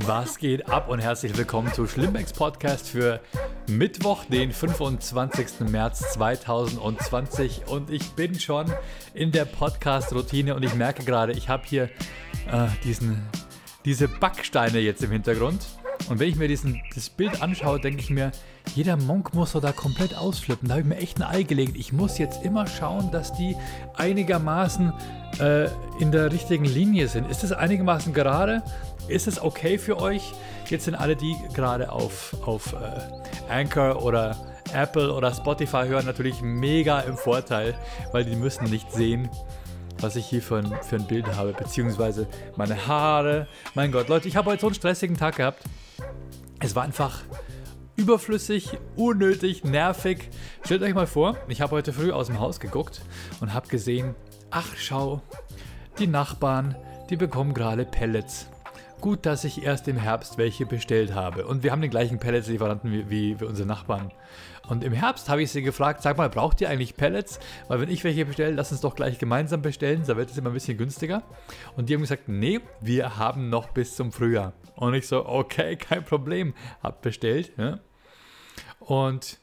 Was geht ab und herzlich willkommen zu Schlimmbecks Podcast für Mittwoch, den 25. März 2020 und ich bin schon in der Podcast-Routine und ich merke gerade, ich habe hier äh, diesen, diese Backsteine jetzt im Hintergrund und wenn ich mir diesen, das Bild anschaue, denke ich mir, jeder Monk muss so da komplett ausflippen. Da habe ich mir echt ein Ei gelegt. Ich muss jetzt immer schauen, dass die einigermaßen äh, in der richtigen Linie sind. Ist das einigermaßen gerade? Ist es okay für euch? Jetzt sind alle, die gerade auf, auf äh, Anchor oder Apple oder Spotify hören, natürlich mega im Vorteil, weil die müssen nicht sehen, was ich hier für ein, für ein Bild habe, beziehungsweise meine Haare. Mein Gott, Leute, ich habe heute so einen stressigen Tag gehabt. Es war einfach überflüssig, unnötig, nervig. Stellt euch mal vor, ich habe heute früh aus dem Haus geguckt und habe gesehen, ach schau, die Nachbarn, die bekommen gerade Pellets. Gut, dass ich erst im Herbst welche bestellt habe. Und wir haben den gleichen Pellets-Lieferanten wie, wie, unsere Nachbarn. Und im Herbst habe ich sie gefragt, sag mal, braucht ihr eigentlich Pellets? Weil wenn ich welche bestelle, lass uns doch gleich gemeinsam bestellen, da wird es immer ein bisschen günstiger. Und die haben gesagt, nee, wir haben noch bis zum Frühjahr. Und ich so, okay, kein Problem, hab bestellt. Ja. Und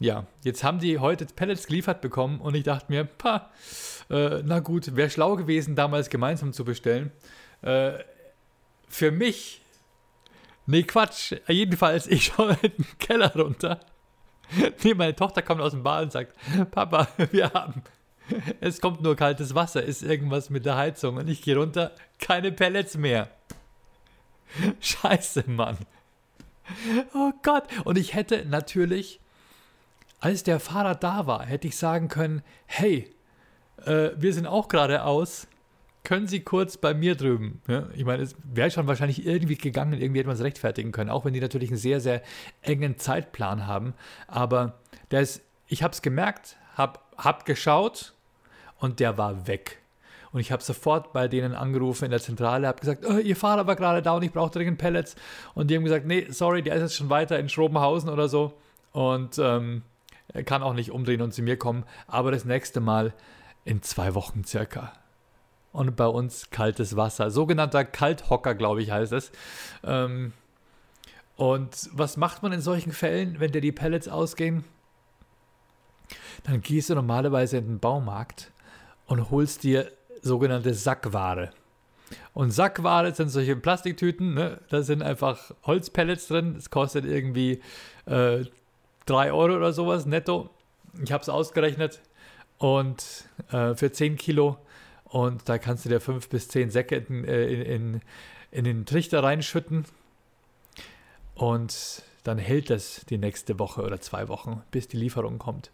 ja, jetzt haben die heute Pellets geliefert bekommen und ich dachte mir, pa, äh, na gut, wäre schlau gewesen, damals gemeinsam zu bestellen. Äh, für mich, nee, Quatsch, jedenfalls, ich schaue in den Keller runter. Nee, meine Tochter kommt aus dem Bad und sagt, Papa, wir haben, es kommt nur kaltes Wasser, ist irgendwas mit der Heizung. Und ich gehe runter, keine Pellets mehr. Scheiße, Mann. Oh Gott. Und ich hätte natürlich, als der Fahrer da war, hätte ich sagen können, hey, äh, wir sind auch gerade aus können Sie kurz bei mir drüben? Ja, ich meine, es wäre schon wahrscheinlich irgendwie gegangen, irgendwie hätte man es rechtfertigen können, auch wenn die natürlich einen sehr, sehr engen Zeitplan haben. Aber ist, ich habe es gemerkt, habe hab geschaut und der war weg. Und ich habe sofort bei denen angerufen in der Zentrale, habe gesagt, oh, ihr Fahrer war gerade da und ich brauche dringend Pellets. Und die haben gesagt, nee, sorry, der ist jetzt schon weiter in Schrobenhausen oder so. Und ähm, er kann auch nicht umdrehen und zu mir kommen. Aber das nächste Mal in zwei Wochen circa und bei uns kaltes Wasser. Sogenannter Kalthocker, glaube ich, heißt es. Ähm, und was macht man in solchen Fällen, wenn dir die Pellets ausgehen? Dann gehst du normalerweise in den Baumarkt und holst dir sogenannte Sackware. Und Sackware sind solche Plastiktüten, ne? da sind einfach Holzpellets drin. Es kostet irgendwie äh, 3 Euro oder sowas netto. Ich habe es ausgerechnet. Und äh, für 10 Kilo und da kannst du dir fünf bis zehn Säcke in, äh, in, in, in den Trichter reinschütten. Und dann hält das die nächste Woche oder zwei Wochen, bis die Lieferung kommt.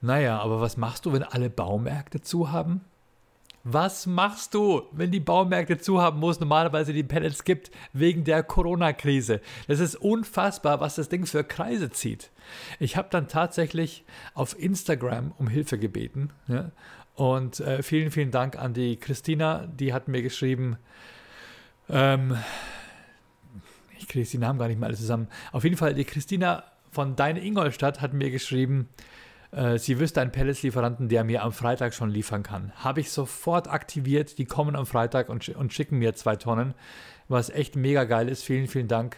Naja, aber was machst du, wenn alle Baumärkte zu haben? Was machst du, wenn die Baumärkte zu haben, wo es normalerweise die Pellets gibt, wegen der Corona-Krise? Das ist unfassbar, was das Ding für Kreise zieht. Ich habe dann tatsächlich auf Instagram um Hilfe gebeten ja, und äh, vielen, vielen Dank an die Christina, die hat mir geschrieben, ähm, ich kriege die Namen gar nicht mehr alle zusammen. Auf jeden Fall, die Christina von Deine Ingolstadt hat mir geschrieben, äh, sie wüsste einen Pelletlieferanten, der mir am Freitag schon liefern kann. Habe ich sofort aktiviert, die kommen am Freitag und, und schicken mir zwei Tonnen, was echt mega geil ist. Vielen, vielen Dank.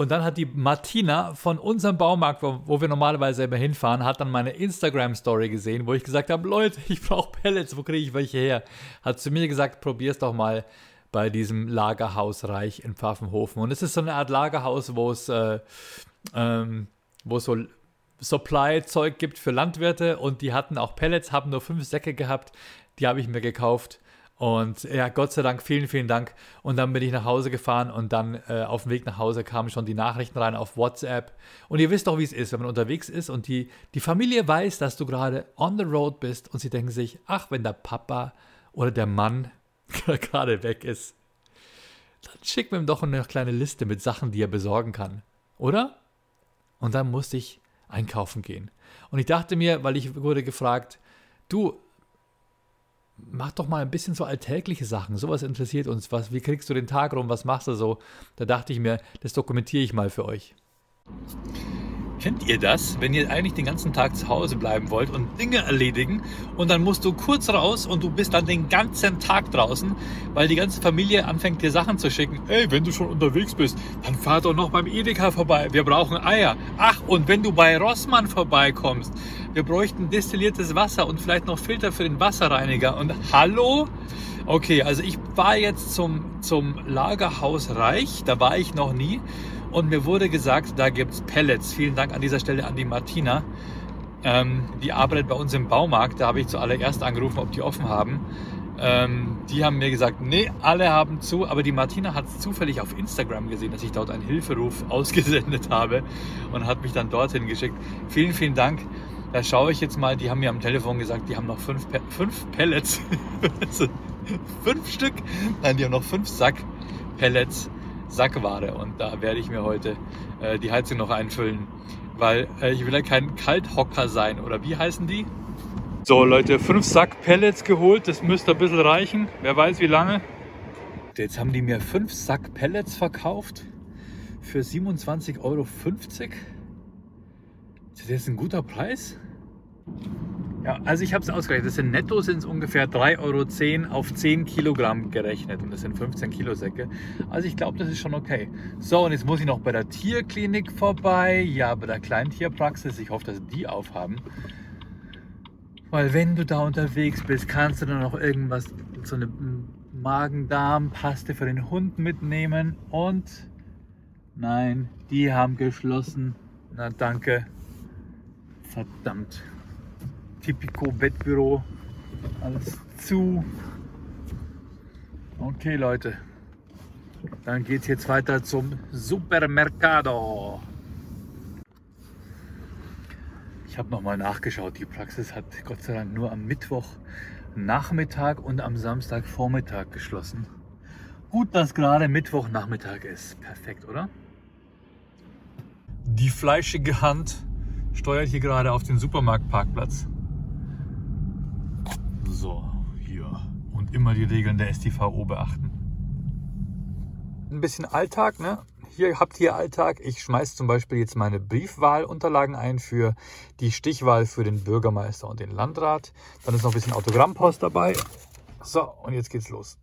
Und dann hat die Martina von unserem Baumarkt, wo, wo wir normalerweise immer hinfahren, hat dann meine Instagram-Story gesehen, wo ich gesagt habe, Leute, ich brauche Pellets, wo kriege ich welche her? Hat zu mir gesagt, probier's doch mal bei diesem Lagerhaus Reich in Pfaffenhofen. Und es ist so eine Art Lagerhaus, wo es, äh, ähm, wo es so Supply-Zeug gibt für Landwirte und die hatten auch Pellets, haben nur fünf Säcke gehabt. Die habe ich mir gekauft und ja, Gott sei Dank, vielen, vielen Dank. Und dann bin ich nach Hause gefahren und dann äh, auf dem Weg nach Hause kamen schon die Nachrichten rein auf WhatsApp. Und ihr wisst doch, wie es ist, wenn man unterwegs ist und die, die Familie weiß, dass du gerade on the road bist und sie denken sich, ach, wenn der Papa oder der Mann gerade weg ist, dann schickt mir doch eine kleine Liste mit Sachen, die er besorgen kann. Oder? Und dann musste ich einkaufen gehen. Und ich dachte mir, weil ich wurde gefragt, du, mach doch mal ein bisschen so alltägliche Sachen. Sowas interessiert uns. Was, wie kriegst du den Tag rum? Was machst du so? Da dachte ich mir, das dokumentiere ich mal für euch. Kennt ihr das, wenn ihr eigentlich den ganzen Tag zu Hause bleiben wollt und Dinge erledigen und dann musst du kurz raus und du bist dann den ganzen Tag draußen, weil die ganze Familie anfängt dir Sachen zu schicken. Ey, wenn du schon unterwegs bist, dann fahr doch noch beim Edeka vorbei. Wir brauchen Eier. Ach, und wenn du bei Rossmann vorbeikommst, wir bräuchten destilliertes Wasser und vielleicht noch Filter für den Wasserreiniger. Und hallo? Okay, also ich war jetzt zum, zum Lagerhaus Reich, da war ich noch nie. Und mir wurde gesagt, da gibt es Pellets. Vielen Dank an dieser Stelle an die Martina. Ähm, die arbeitet bei uns im Baumarkt. Da habe ich zuallererst angerufen, ob die offen haben. Ähm, die haben mir gesagt, nee, alle haben zu. Aber die Martina hat es zufällig auf Instagram gesehen, dass ich dort einen Hilferuf ausgesendet habe und hat mich dann dorthin geschickt. Vielen, vielen Dank. Da schaue ich jetzt mal, die haben mir am Telefon gesagt, die haben noch fünf, Pe fünf Pellets. fünf Stück? Nein, die haben noch fünf Sack Pellets Sackware. Und da werde ich mir heute äh, die Heizung noch einfüllen, weil äh, ich will ja kein Kalthocker sein. Oder wie heißen die? So Leute, fünf Sack Pellets geholt. Das müsste ein bisschen reichen. Wer weiß wie lange. Jetzt haben die mir fünf Sack Pellets verkauft für 27,50 Euro. Ist das ein guter Preis? Ja, also ich habe es ausgerechnet. Das sind netto sind es ungefähr 3,10 Euro auf 10 Kilogramm gerechnet. Und das sind 15 Kilo Säcke. Also ich glaube, das ist schon okay. So, und jetzt muss ich noch bei der Tierklinik vorbei. Ja, bei der Kleintierpraxis. Ich hoffe, dass die aufhaben. Weil wenn du da unterwegs bist, kannst du dann noch irgendwas, so eine Magen-Darm-Paste für den Hund mitnehmen. Und nein, die haben geschlossen. Na danke. Verdammt. Typico Bettbüro. Alles zu. Okay, Leute. Dann geht es jetzt weiter zum Supermercado. Ich habe nochmal nachgeschaut. Die Praxis hat Gott sei Dank nur am Mittwoch Nachmittag und am Samstag Vormittag geschlossen. Gut, dass gerade Mittwochnachmittag ist. Perfekt, oder? Die fleischige Hand steuert hier gerade auf den Supermarktparkplatz. So, hier. Und immer die Regeln der STVO beachten. Ein bisschen Alltag, ne? Hier habt ihr Alltag. Ich schmeiße zum Beispiel jetzt meine Briefwahlunterlagen ein für die Stichwahl für den Bürgermeister und den Landrat. Dann ist noch ein bisschen Autogrammpost dabei. So, und jetzt geht's los.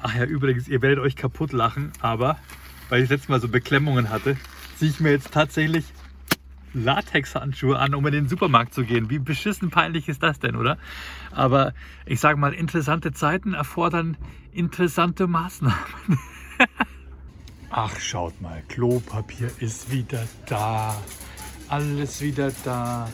Ach ja, übrigens, ihr werdet euch kaputt lachen, aber weil ich letztes Mal so Beklemmungen hatte, ziehe ich mir jetzt tatsächlich Latexhandschuhe an, um in den Supermarkt zu gehen. Wie beschissen peinlich ist das denn, oder? Aber ich sage mal, interessante Zeiten erfordern interessante Maßnahmen. Ach, schaut mal, Klopapier ist wieder da. Alles wieder da.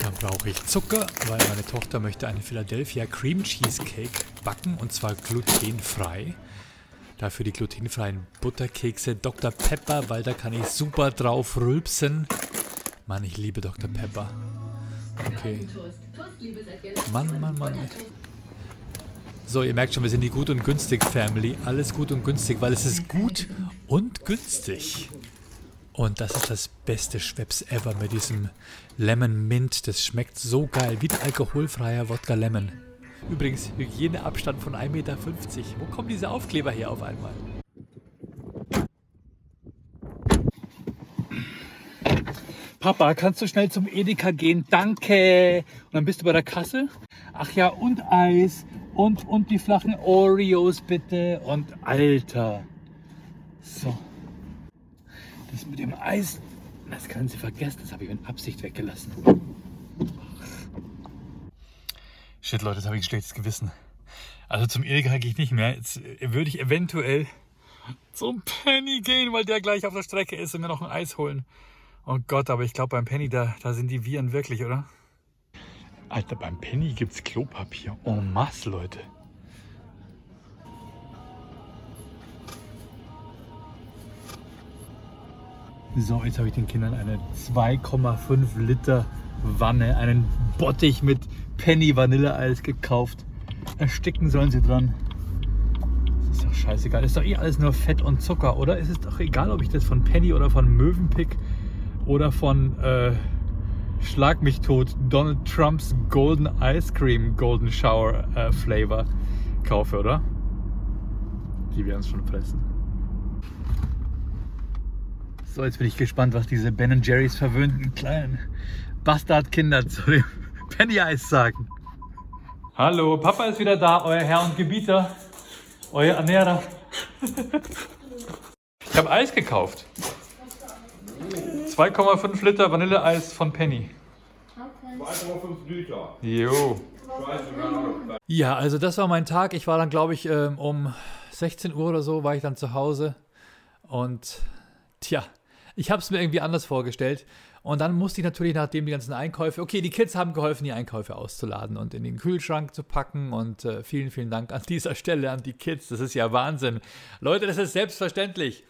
Dann brauche ich Zucker, weil meine Tochter möchte eine Philadelphia Cream Cheesecake backen und zwar glutenfrei. Dafür die glutenfreien Butterkekse Dr. Pepper, weil da kann ich super drauf rülpsen. Mann, ich liebe Dr. Pepper. Okay. Mann, Mann, Mann. So, ihr merkt schon, wir sind die Gut und Günstig Family. Alles gut und günstig, weil es ist gut und günstig. Und das ist das beste Schweppes ever mit diesem Lemon Mint. Das schmeckt so geil, wie der alkoholfreier Wodka Lemon. Übrigens, Hygieneabstand von 1,50 Meter. Wo kommen diese Aufkleber her auf einmal? Papa, kannst du schnell zum Edeka gehen? Danke. Und dann bist du bei der Kasse. Ach ja, und Eis. Und, und die flachen Oreos bitte. Und Alter. So. Das mit dem Eis, das können Sie vergessen. Das habe ich mit Absicht weggelassen. Shit, Leute, jetzt habe ich ein schlechtes Gewissen. Also zum Edeka gehe ich nicht mehr. Jetzt äh, würde ich eventuell zum Penny gehen, weil der gleich auf der Strecke ist und mir noch ein Eis holen. Oh Gott, aber ich glaube beim Penny, da, da sind die Viren wirklich, oder? Alter, beim Penny gibt es Klopapier. Oh masse, Leute. So, jetzt habe ich den Kindern eine 2,5 Liter Wanne, einen Bottich mit Penny Vanilleeis gekauft. Ersticken sollen sie dran. Das ist doch scheißegal. Ist doch eh alles nur Fett und Zucker, oder? Es ist doch egal, ob ich das von Penny oder von Mövenpick oder von äh, Schlag mich tot Donald Trumps Golden Ice Cream Golden Shower äh, Flavor kaufe, oder? Die werden es schon fressen. So, jetzt bin ich gespannt, was diese Ben Jerry's verwöhnten kleinen Bastardkinder zu dem Penny Eis sagen. Hallo, Papa ist wieder da, euer Herr und Gebieter, euer Ernährer. Ich habe Eis gekauft. 2,5 Liter Vanilleeis von Penny. 2,5 Liter. Jo. Ja, also das war mein Tag. Ich war dann, glaube ich, ähm, um 16 Uhr oder so war ich dann zu Hause. Und tja, ich habe es mir irgendwie anders vorgestellt. Und dann musste ich natürlich, nachdem die ganzen Einkäufe, okay, die Kids haben geholfen, die Einkäufe auszuladen und in den Kühlschrank zu packen. Und äh, vielen, vielen Dank an dieser Stelle an die Kids. Das ist ja Wahnsinn. Leute, das ist selbstverständlich.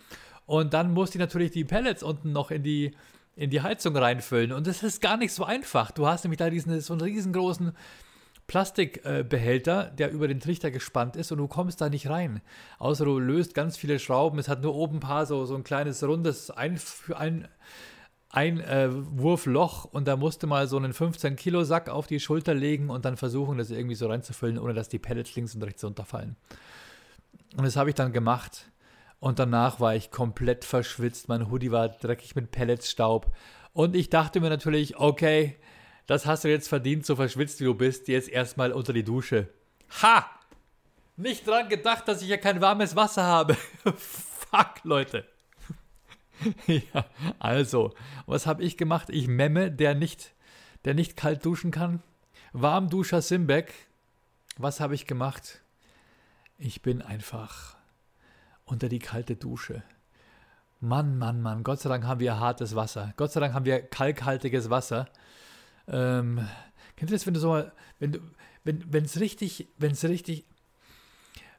Und dann musste ich natürlich die Pellets unten noch in die, in die Heizung reinfüllen. Und das ist gar nicht so einfach. Du hast nämlich da diesen, so einen riesengroßen Plastikbehälter, der über den Trichter gespannt ist und du kommst da nicht rein. Außer du löst ganz viele Schrauben. Es hat nur oben ein paar so, so ein kleines rundes ein, ein, ein äh, Wurfloch und da musste mal so einen 15 Kilo Sack auf die Schulter legen und dann versuchen, das irgendwie so reinzufüllen, ohne dass die Pellets links und rechts runterfallen. Und das habe ich dann gemacht. Und danach war ich komplett verschwitzt. Mein Hoodie war dreckig mit Pelletsstaub. Und ich dachte mir natürlich, okay, das hast du jetzt verdient, so verschwitzt wie du bist, jetzt erstmal unter die Dusche. Ha! Nicht dran gedacht, dass ich ja kein warmes Wasser habe. Fuck, Leute. ja, also, was habe ich gemacht? Ich memme, der nicht, der nicht kalt duschen kann. Warmduscher Simbeck. Was habe ich gemacht? Ich bin einfach unter die kalte Dusche. Mann, Mann, Mann, Gott sei Dank haben wir hartes Wasser. Gott sei Dank haben wir kalkhaltiges Wasser. Ähm, kennst du das, wenn du so mal, wenn du, wenn es richtig, wenn es richtig,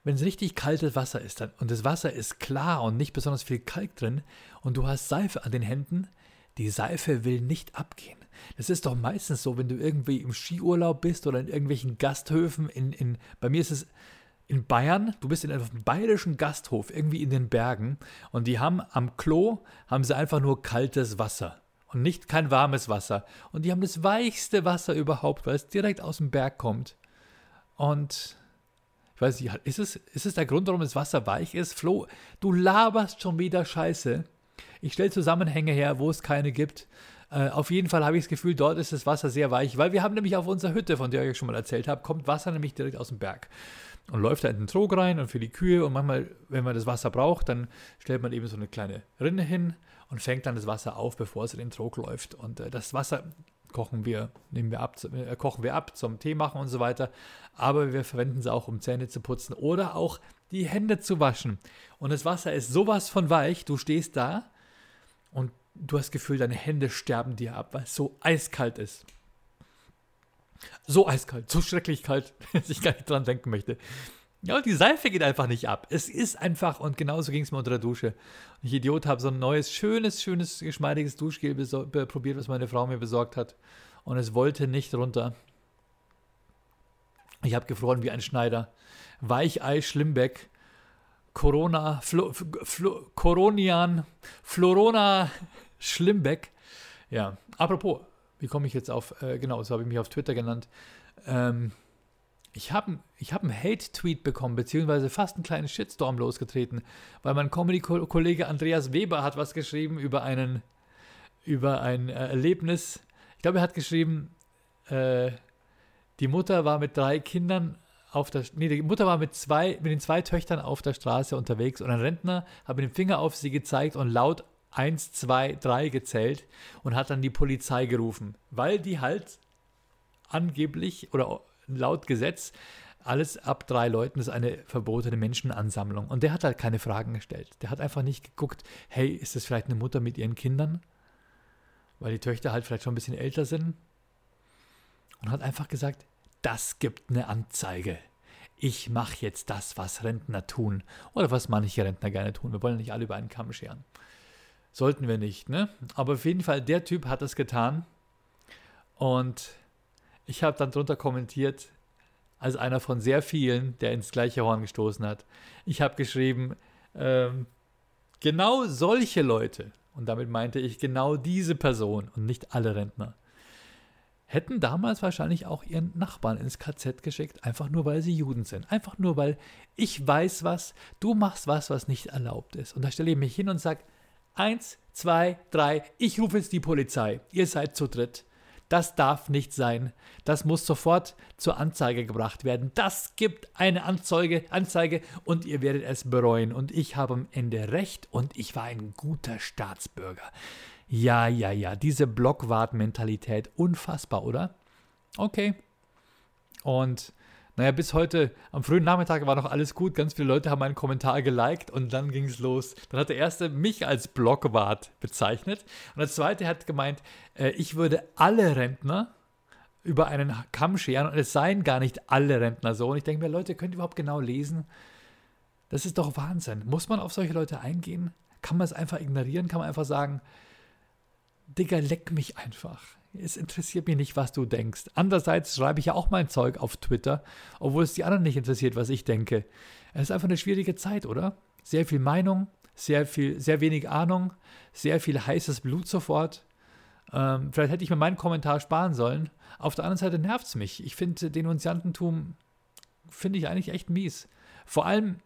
wenn es richtig kaltes Wasser ist dann, und das Wasser ist klar und nicht besonders viel Kalk drin und du hast Seife an den Händen, die Seife will nicht abgehen. Das ist doch meistens so, wenn du irgendwie im Skiurlaub bist oder in irgendwelchen Gasthöfen. In, in, bei mir ist es in Bayern, du bist in einem bayerischen Gasthof, irgendwie in den Bergen, und die haben am Klo, haben sie einfach nur kaltes Wasser und nicht kein warmes Wasser. Und die haben das weichste Wasser überhaupt, weil es direkt aus dem Berg kommt. Und ich weiß nicht, ist es, ist es der Grund, warum das Wasser weich ist? Flo, du laberst schon wieder Scheiße. Ich stelle Zusammenhänge her, wo es keine gibt. Äh, auf jeden Fall habe ich das Gefühl, dort ist das Wasser sehr weich, weil wir haben nämlich auf unserer Hütte, von der ich euch schon mal erzählt habe, kommt Wasser nämlich direkt aus dem Berg und läuft da in den Trog rein und für die Kühe und manchmal, wenn man das Wasser braucht, dann stellt man eben so eine kleine Rinne hin und fängt dann das Wasser auf, bevor es in den Trog läuft. Und äh, das Wasser kochen wir, nehmen wir ab, äh, kochen wir ab zum Tee machen und so weiter. Aber wir verwenden es auch, um Zähne zu putzen oder auch die Hände zu waschen. Und das Wasser ist sowas von weich, du stehst da und du hast das Gefühl, deine Hände sterben dir ab, weil es so eiskalt ist. So eiskalt, so schrecklich kalt, dass ich gar nicht dran denken möchte. Ja, und die Seife geht einfach nicht ab. Es ist einfach, und genauso ging es mir unter der Dusche. Ich Idiot habe so ein neues, schönes, schönes, geschmeidiges Duschgel probiert, was meine Frau mir besorgt hat. Und es wollte nicht runter. Ich habe gefroren wie ein Schneider. Weichei Schlimbeck. Corona, Flo, Flo, Coronian, Florona Schlimbeck. Ja, apropos, wie komme ich jetzt auf, äh, genau, so habe ich mich auf Twitter genannt. Ähm, ich habe ich hab einen Hate-Tweet bekommen, beziehungsweise fast einen kleinen Shitstorm losgetreten, weil mein Comedy-Kollege Andreas Weber hat was geschrieben über einen, über ein äh, Erlebnis. Ich glaube, er hat geschrieben, äh, die Mutter war mit drei Kindern auf der, nee, die Mutter war mit zwei, mit den zwei Töchtern auf der Straße unterwegs und ein Rentner hat mit dem Finger auf sie gezeigt und laut 1, 2, 3 gezählt und hat dann die Polizei gerufen, weil die halt angeblich oder laut Gesetz alles ab drei Leuten ist eine verbotene Menschenansammlung. Und der hat halt keine Fragen gestellt. Der hat einfach nicht geguckt, hey, ist das vielleicht eine Mutter mit ihren Kindern? Weil die Töchter halt vielleicht schon ein bisschen älter sind. Und hat einfach gesagt, das gibt eine Anzeige. Ich mache jetzt das, was Rentner tun. Oder was manche Rentner gerne tun. Wir wollen nicht alle über einen Kamm scheren. Sollten wir nicht, ne? Aber auf jeden Fall, der Typ hat das getan. Und ich habe dann drunter kommentiert, als einer von sehr vielen, der ins gleiche Horn gestoßen hat. Ich habe geschrieben, ähm, genau solche Leute, und damit meinte ich genau diese Person und nicht alle Rentner, hätten damals wahrscheinlich auch ihren Nachbarn ins KZ geschickt, einfach nur weil sie Juden sind. Einfach nur weil ich weiß was, du machst was, was nicht erlaubt ist. Und da stelle ich mich hin und sage, eins, zwei, drei, ich rufe jetzt die Polizei. Ihr seid zu dritt. Das darf nicht sein. Das muss sofort zur Anzeige gebracht werden. Das gibt eine Anzeige, Anzeige und ihr werdet es bereuen. Und ich habe am Ende recht und ich war ein guter Staatsbürger. Ja, ja, ja, diese Blockwart-Mentalität, unfassbar, oder? Okay. Und naja, bis heute, am frühen Nachmittag war noch alles gut. Ganz viele Leute haben einen Kommentar geliked und dann ging es los. Dann hat der erste mich als Blockwart bezeichnet und der zweite hat gemeint, äh, ich würde alle Rentner über einen Kamm scheren und es seien gar nicht alle Rentner so. Und ich denke mir, Leute, könnt ihr überhaupt genau lesen? Das ist doch Wahnsinn. Muss man auf solche Leute eingehen? Kann man es einfach ignorieren? Kann man einfach sagen, Digga, leck mich einfach es interessiert mich nicht, was du denkst. Andererseits schreibe ich ja auch mein Zeug auf Twitter, obwohl es die anderen nicht interessiert, was ich denke. Es ist einfach eine schwierige Zeit, oder? Sehr viel Meinung, sehr viel, sehr wenig Ahnung, sehr viel heißes Blut sofort. Ähm, vielleicht hätte ich mir meinen Kommentar sparen sollen. Auf der anderen Seite nervt es mich. Ich finde Denunziantentum finde ich eigentlich echt mies. Vor allem,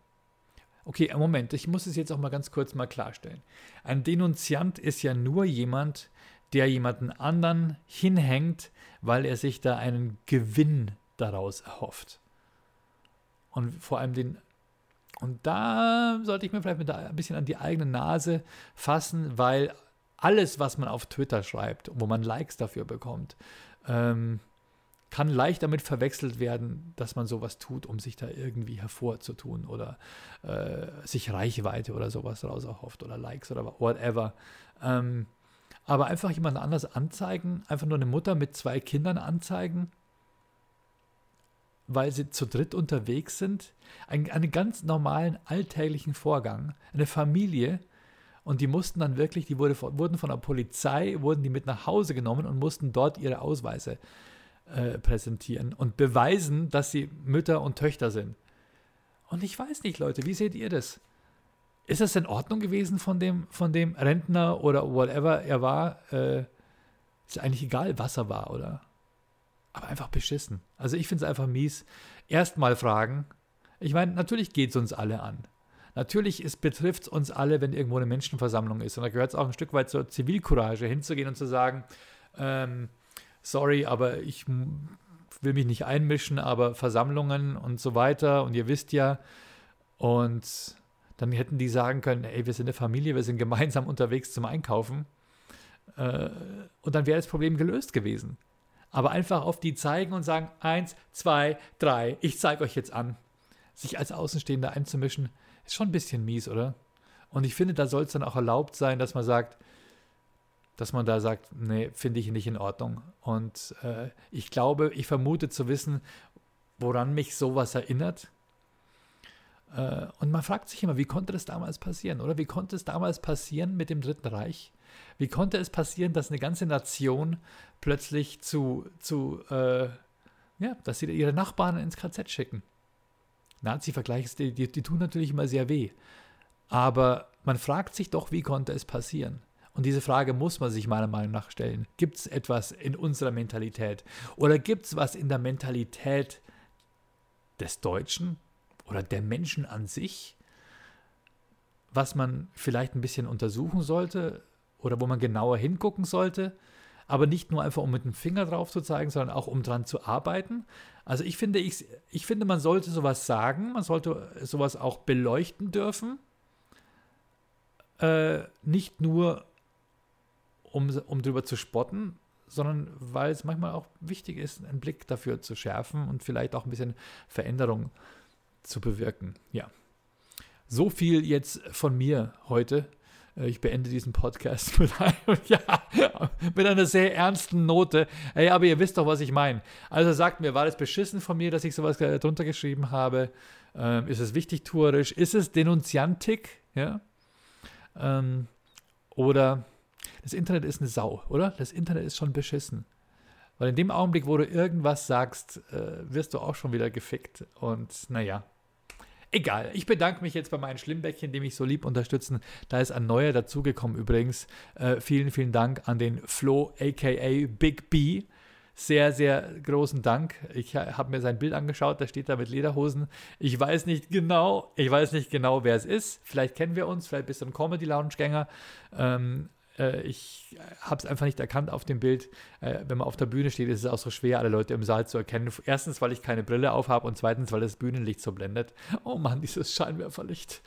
okay, Moment, ich muss es jetzt auch mal ganz kurz mal klarstellen. Ein Denunziant ist ja nur jemand, der jemanden anderen hinhängt, weil er sich da einen Gewinn daraus erhofft. Und vor allem den und da sollte ich mir vielleicht ein bisschen an die eigene Nase fassen, weil alles, was man auf Twitter schreibt, wo man Likes dafür bekommt, ähm, kann leicht damit verwechselt werden, dass man sowas tut, um sich da irgendwie hervorzutun oder äh, sich Reichweite oder sowas daraus erhofft oder Likes oder whatever. Ähm, aber einfach jemand anders anzeigen, einfach nur eine Mutter mit zwei Kindern anzeigen, weil sie zu dritt unterwegs sind, einen, einen ganz normalen alltäglichen Vorgang, eine Familie, und die mussten dann wirklich, die wurde, wurden von der Polizei, wurden die mit nach Hause genommen und mussten dort ihre Ausweise äh, präsentieren und beweisen, dass sie Mütter und Töchter sind. Und ich weiß nicht, Leute, wie seht ihr das? Ist das in Ordnung gewesen von dem, von dem Rentner oder whatever er war? Äh, ist eigentlich egal, was er war, oder? Aber einfach beschissen. Also ich finde es einfach mies. Erstmal fragen. Ich meine, natürlich geht es uns alle an. Natürlich betrifft es uns alle, wenn irgendwo eine Menschenversammlung ist. Und da gehört es auch ein Stück weit zur Zivilcourage, hinzugehen und zu sagen, ähm, sorry, aber ich will mich nicht einmischen, aber Versammlungen und so weiter und ihr wisst ja. Und dann hätten die sagen können, ey, wir sind eine Familie, wir sind gemeinsam unterwegs zum Einkaufen. Äh, und dann wäre das Problem gelöst gewesen. Aber einfach auf die zeigen und sagen, eins, zwei, drei, ich zeige euch jetzt an. Sich als Außenstehender einzumischen, ist schon ein bisschen mies, oder? Und ich finde, da soll es dann auch erlaubt sein, dass man sagt, dass man da sagt, nee, finde ich nicht in Ordnung. Und äh, ich glaube, ich vermute zu wissen, woran mich sowas erinnert. Äh, und man fragt sich immer, wie konnte das damals passieren, oder? Wie konnte es damals passieren mit dem Dritten Reich? Wie konnte es passieren, dass eine ganze Nation plötzlich zu, zu äh, ja, dass sie ihre Nachbarn ins KZ schicken? Nazi-Vergleiche, die, die, die tun natürlich immer sehr weh. Aber man fragt sich doch, wie konnte es passieren? Und diese Frage muss man sich meiner Meinung nach stellen. Gibt es etwas in unserer Mentalität? Oder gibt es was in der Mentalität des Deutschen, oder der Menschen an sich, was man vielleicht ein bisschen untersuchen sollte oder wo man genauer hingucken sollte, aber nicht nur einfach, um mit dem Finger drauf zu zeigen, sondern auch, um dran zu arbeiten. Also ich finde, ich, ich finde, man sollte sowas sagen, man sollte sowas auch beleuchten dürfen. Äh, nicht nur, um, um drüber zu spotten, sondern weil es manchmal auch wichtig ist, einen Blick dafür zu schärfen und vielleicht auch ein bisschen Veränderung zu zu bewirken. Ja. So viel jetzt von mir heute. Äh, ich beende diesen Podcast mit, einem, ja, mit einer sehr ernsten Note. Ey, aber ihr wisst doch, was ich meine. Also sagt mir, war das beschissen von mir, dass ich sowas drunter geschrieben habe? Ähm, ist es wichtig tuerisch? Ist es denunziantik? Ja? Ähm, oder das Internet ist eine Sau, oder? Das Internet ist schon beschissen. Weil in dem Augenblick, wo du irgendwas sagst, äh, wirst du auch schon wieder gefickt. Und naja, egal. Ich bedanke mich jetzt bei meinen Schlimmbäckchen, die mich so lieb unterstützen. Da ist ein neuer dazugekommen übrigens. Äh, vielen, vielen Dank an den Flo, aka Big B. sehr, sehr großen Dank. Ich habe mir sein Bild angeschaut, da steht da mit Lederhosen. Ich weiß nicht genau, ich weiß nicht genau, wer es ist. Vielleicht kennen wir uns, vielleicht bist du ein Comedy-Lounge-Gänger. Ähm, äh, ich habe es einfach nicht erkannt auf dem Bild. Äh, wenn man auf der Bühne steht, ist es auch so schwer, alle Leute im Saal zu erkennen. Erstens, weil ich keine Brille auf habe und zweitens, weil das Bühnenlicht so blendet. Oh Mann, dieses Scheinwerferlicht.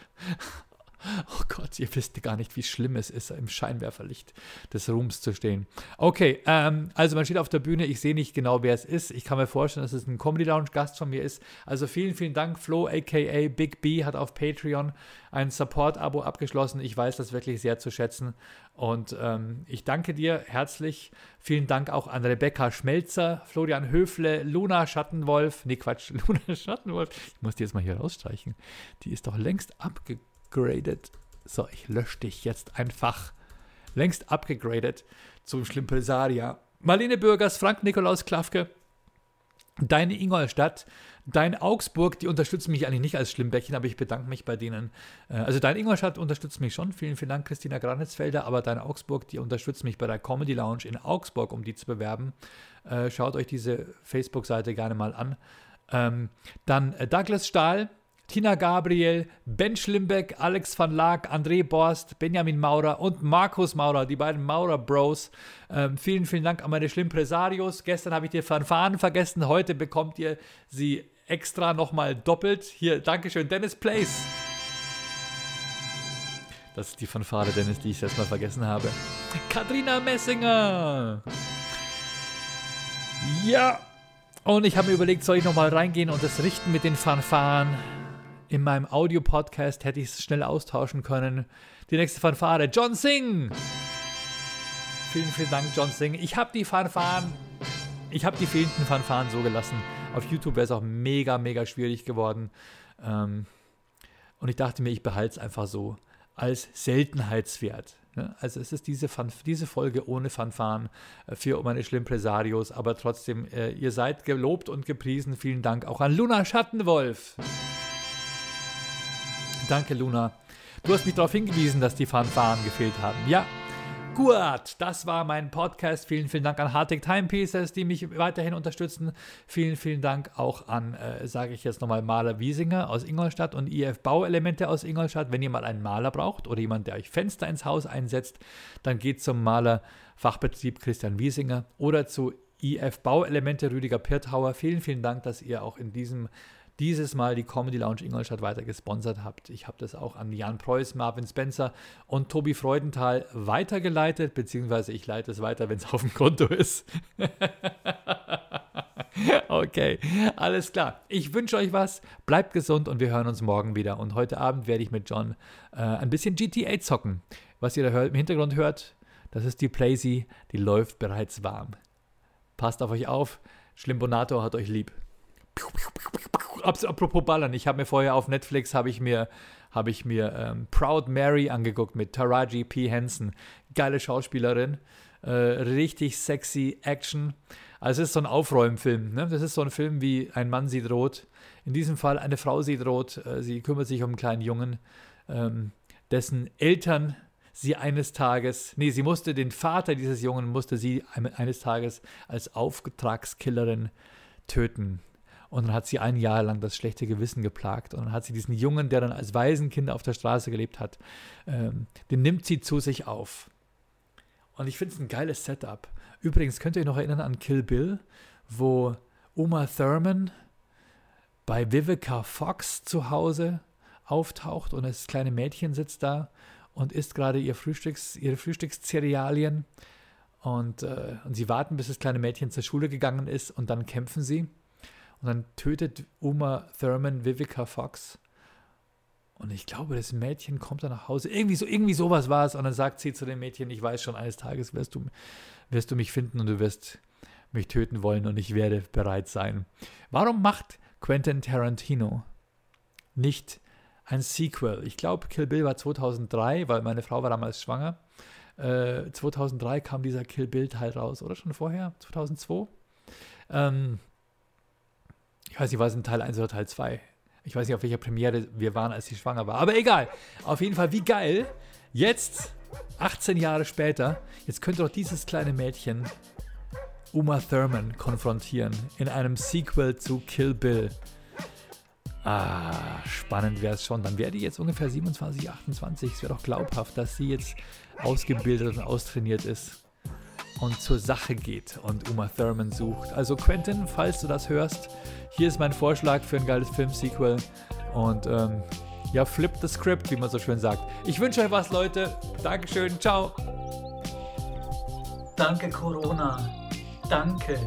Oh Gott, ihr wisst gar nicht, wie schlimm es ist, im Scheinwerferlicht des Ruhms zu stehen. Okay, ähm, also man steht auf der Bühne, ich sehe nicht genau, wer es ist. Ich kann mir vorstellen, dass es ein Comedy Lounge Gast von mir ist. Also vielen, vielen Dank. Flo, aka Big B, hat auf Patreon ein Support-Abo abgeschlossen. Ich weiß das wirklich sehr zu schätzen. Und ähm, ich danke dir herzlich. Vielen Dank auch an Rebecca Schmelzer, Florian Höfle, Luna Schattenwolf. Nee, Quatsch, Luna Schattenwolf. Ich muss die jetzt mal hier rausstreichen. Die ist doch längst abgekommen abgegradet. So, ich lösche dich jetzt einfach. Längst abgegradet zum Schlimpesaria. Marlene Bürgers, Frank Nikolaus Klafke, deine Ingolstadt, dein Augsburg, die unterstützen mich eigentlich nicht als Schlimmbäckchen, aber ich bedanke mich bei denen. Äh, also dein Ingolstadt unterstützt mich schon. Vielen, vielen Dank, Christina Granitzfelder, aber dein Augsburg, die unterstützt mich bei der Comedy Lounge in Augsburg, um die zu bewerben. Äh, schaut euch diese Facebook-Seite gerne mal an. Ähm, dann äh, Douglas Stahl, Tina Gabriel, Ben Schlimbeck, Alex van Laak, André Borst, Benjamin Maurer und Markus Maurer, die beiden Maurer Bros. Ähm, vielen, vielen Dank an meine Schlimmpresarios. Gestern habe ich die Fanfaren vergessen, heute bekommt ihr sie extra nochmal doppelt. Hier, Dankeschön, Dennis Place. Das ist die Fanfare, Dennis, die ich jetzt mal vergessen habe. Katrina Messinger. Ja. Und ich habe mir überlegt, soll ich nochmal reingehen und das richten mit den Fanfaren? In meinem Audio-Podcast hätte ich es schnell austauschen können. Die nächste Fanfare, John Singh. Vielen, vielen Dank, John Singh. Ich habe die Fanfaren, ich habe die fehlenden Fanfaren so gelassen. Auf YouTube wäre es auch mega, mega schwierig geworden. Ähm, und ich dachte mir, ich behalte es einfach so als Seltenheitswert. Ne? Also es ist diese, Fan diese Folge ohne Fanfaren äh, für meine Schlimmpresarios, aber trotzdem, äh, ihr seid gelobt und gepriesen. Vielen Dank auch an Luna Schattenwolf. Danke, Luna. Du hast mich darauf hingewiesen, dass die Fanfaren gefehlt haben. Ja, gut. Das war mein Podcast. Vielen, vielen Dank an Hartig Timepieces, die mich weiterhin unterstützen. Vielen, vielen Dank auch an, äh, sage ich jetzt nochmal, Maler Wiesinger aus Ingolstadt und IF Bauelemente aus Ingolstadt. Wenn ihr mal einen Maler braucht oder jemand, der euch Fenster ins Haus einsetzt, dann geht zum Maler Fachbetrieb Christian Wiesinger oder zu IF Bauelemente Rüdiger Pirthauer. Vielen, vielen Dank, dass ihr auch in diesem dieses Mal die Comedy Lounge Ingolstadt weiter gesponsert habt. Ich habe das auch an Jan Preuß, Marvin Spencer und Tobi Freudenthal weitergeleitet, beziehungsweise ich leite es weiter, wenn es auf dem Konto ist. okay, alles klar. Ich wünsche euch was, bleibt gesund und wir hören uns morgen wieder. Und heute Abend werde ich mit John äh, ein bisschen GTA zocken. Was ihr da hört, im Hintergrund hört, das ist die Playsee, die läuft bereits warm. Passt auf euch auf, Schlimbonato hat euch lieb apropos Ballern, ich habe mir vorher auf Netflix habe ich mir habe ich mir ähm, Proud Mary angeguckt mit Taraji P. Henson. Geile Schauspielerin, äh, richtig sexy Action. Also es ist so ein Aufräumfilm. Ne? Das ist so ein Film wie Ein Mann sieht rot. In diesem Fall eine Frau sieht rot. Äh, sie kümmert sich um einen kleinen Jungen, ähm, dessen Eltern sie eines Tages, nee, sie musste den Vater dieses Jungen, musste sie eines Tages als Auftragskillerin töten. Und dann hat sie ein Jahr lang das schlechte Gewissen geplagt. Und dann hat sie diesen Jungen, der dann als Waisenkind auf der Straße gelebt hat, ähm, den nimmt sie zu sich auf. Und ich finde es ein geiles Setup. Übrigens, könnt ihr euch noch erinnern an Kill Bill, wo Uma Thurman bei Vivica Fox zu Hause auftaucht und das kleine Mädchen sitzt da und isst gerade ihr Frühstücks, ihre Frühstückszerealien. Und, äh, und sie warten, bis das kleine Mädchen zur Schule gegangen ist und dann kämpfen sie. Und dann tötet Uma Thurman Vivica Fox. Und ich glaube, das Mädchen kommt dann nach Hause. Irgendwie so, irgendwie sowas war es. Und dann sagt sie zu dem Mädchen, ich weiß schon, eines Tages wirst du, wirst du mich finden und du wirst mich töten wollen und ich werde bereit sein. Warum macht Quentin Tarantino nicht ein Sequel? Ich glaube, Kill Bill war 2003, weil meine Frau war damals schwanger. Äh, 2003 kam dieser Kill Bill Teil raus, oder schon vorher? 2002? Ähm, ich weiß nicht, war es in Teil 1 oder Teil 2? Ich weiß nicht, auf welcher Premiere wir waren, als sie schwanger war. Aber egal. Auf jeden Fall, wie geil. Jetzt, 18 Jahre später, jetzt könnte doch dieses kleine Mädchen Uma Thurman konfrontieren in einem Sequel zu Kill Bill. Ah, spannend wäre es schon. Dann wäre die jetzt ungefähr 27, 28. Es wäre doch glaubhaft, dass sie jetzt ausgebildet und austrainiert ist und zur Sache geht und Uma Thurman sucht. Also Quentin, falls du das hörst, hier ist mein Vorschlag für ein geiles Film-Sequel. Und ähm, ja, flip the script, wie man so schön sagt. Ich wünsche euch was, Leute. Dankeschön. Ciao. Danke, Corona. Danke.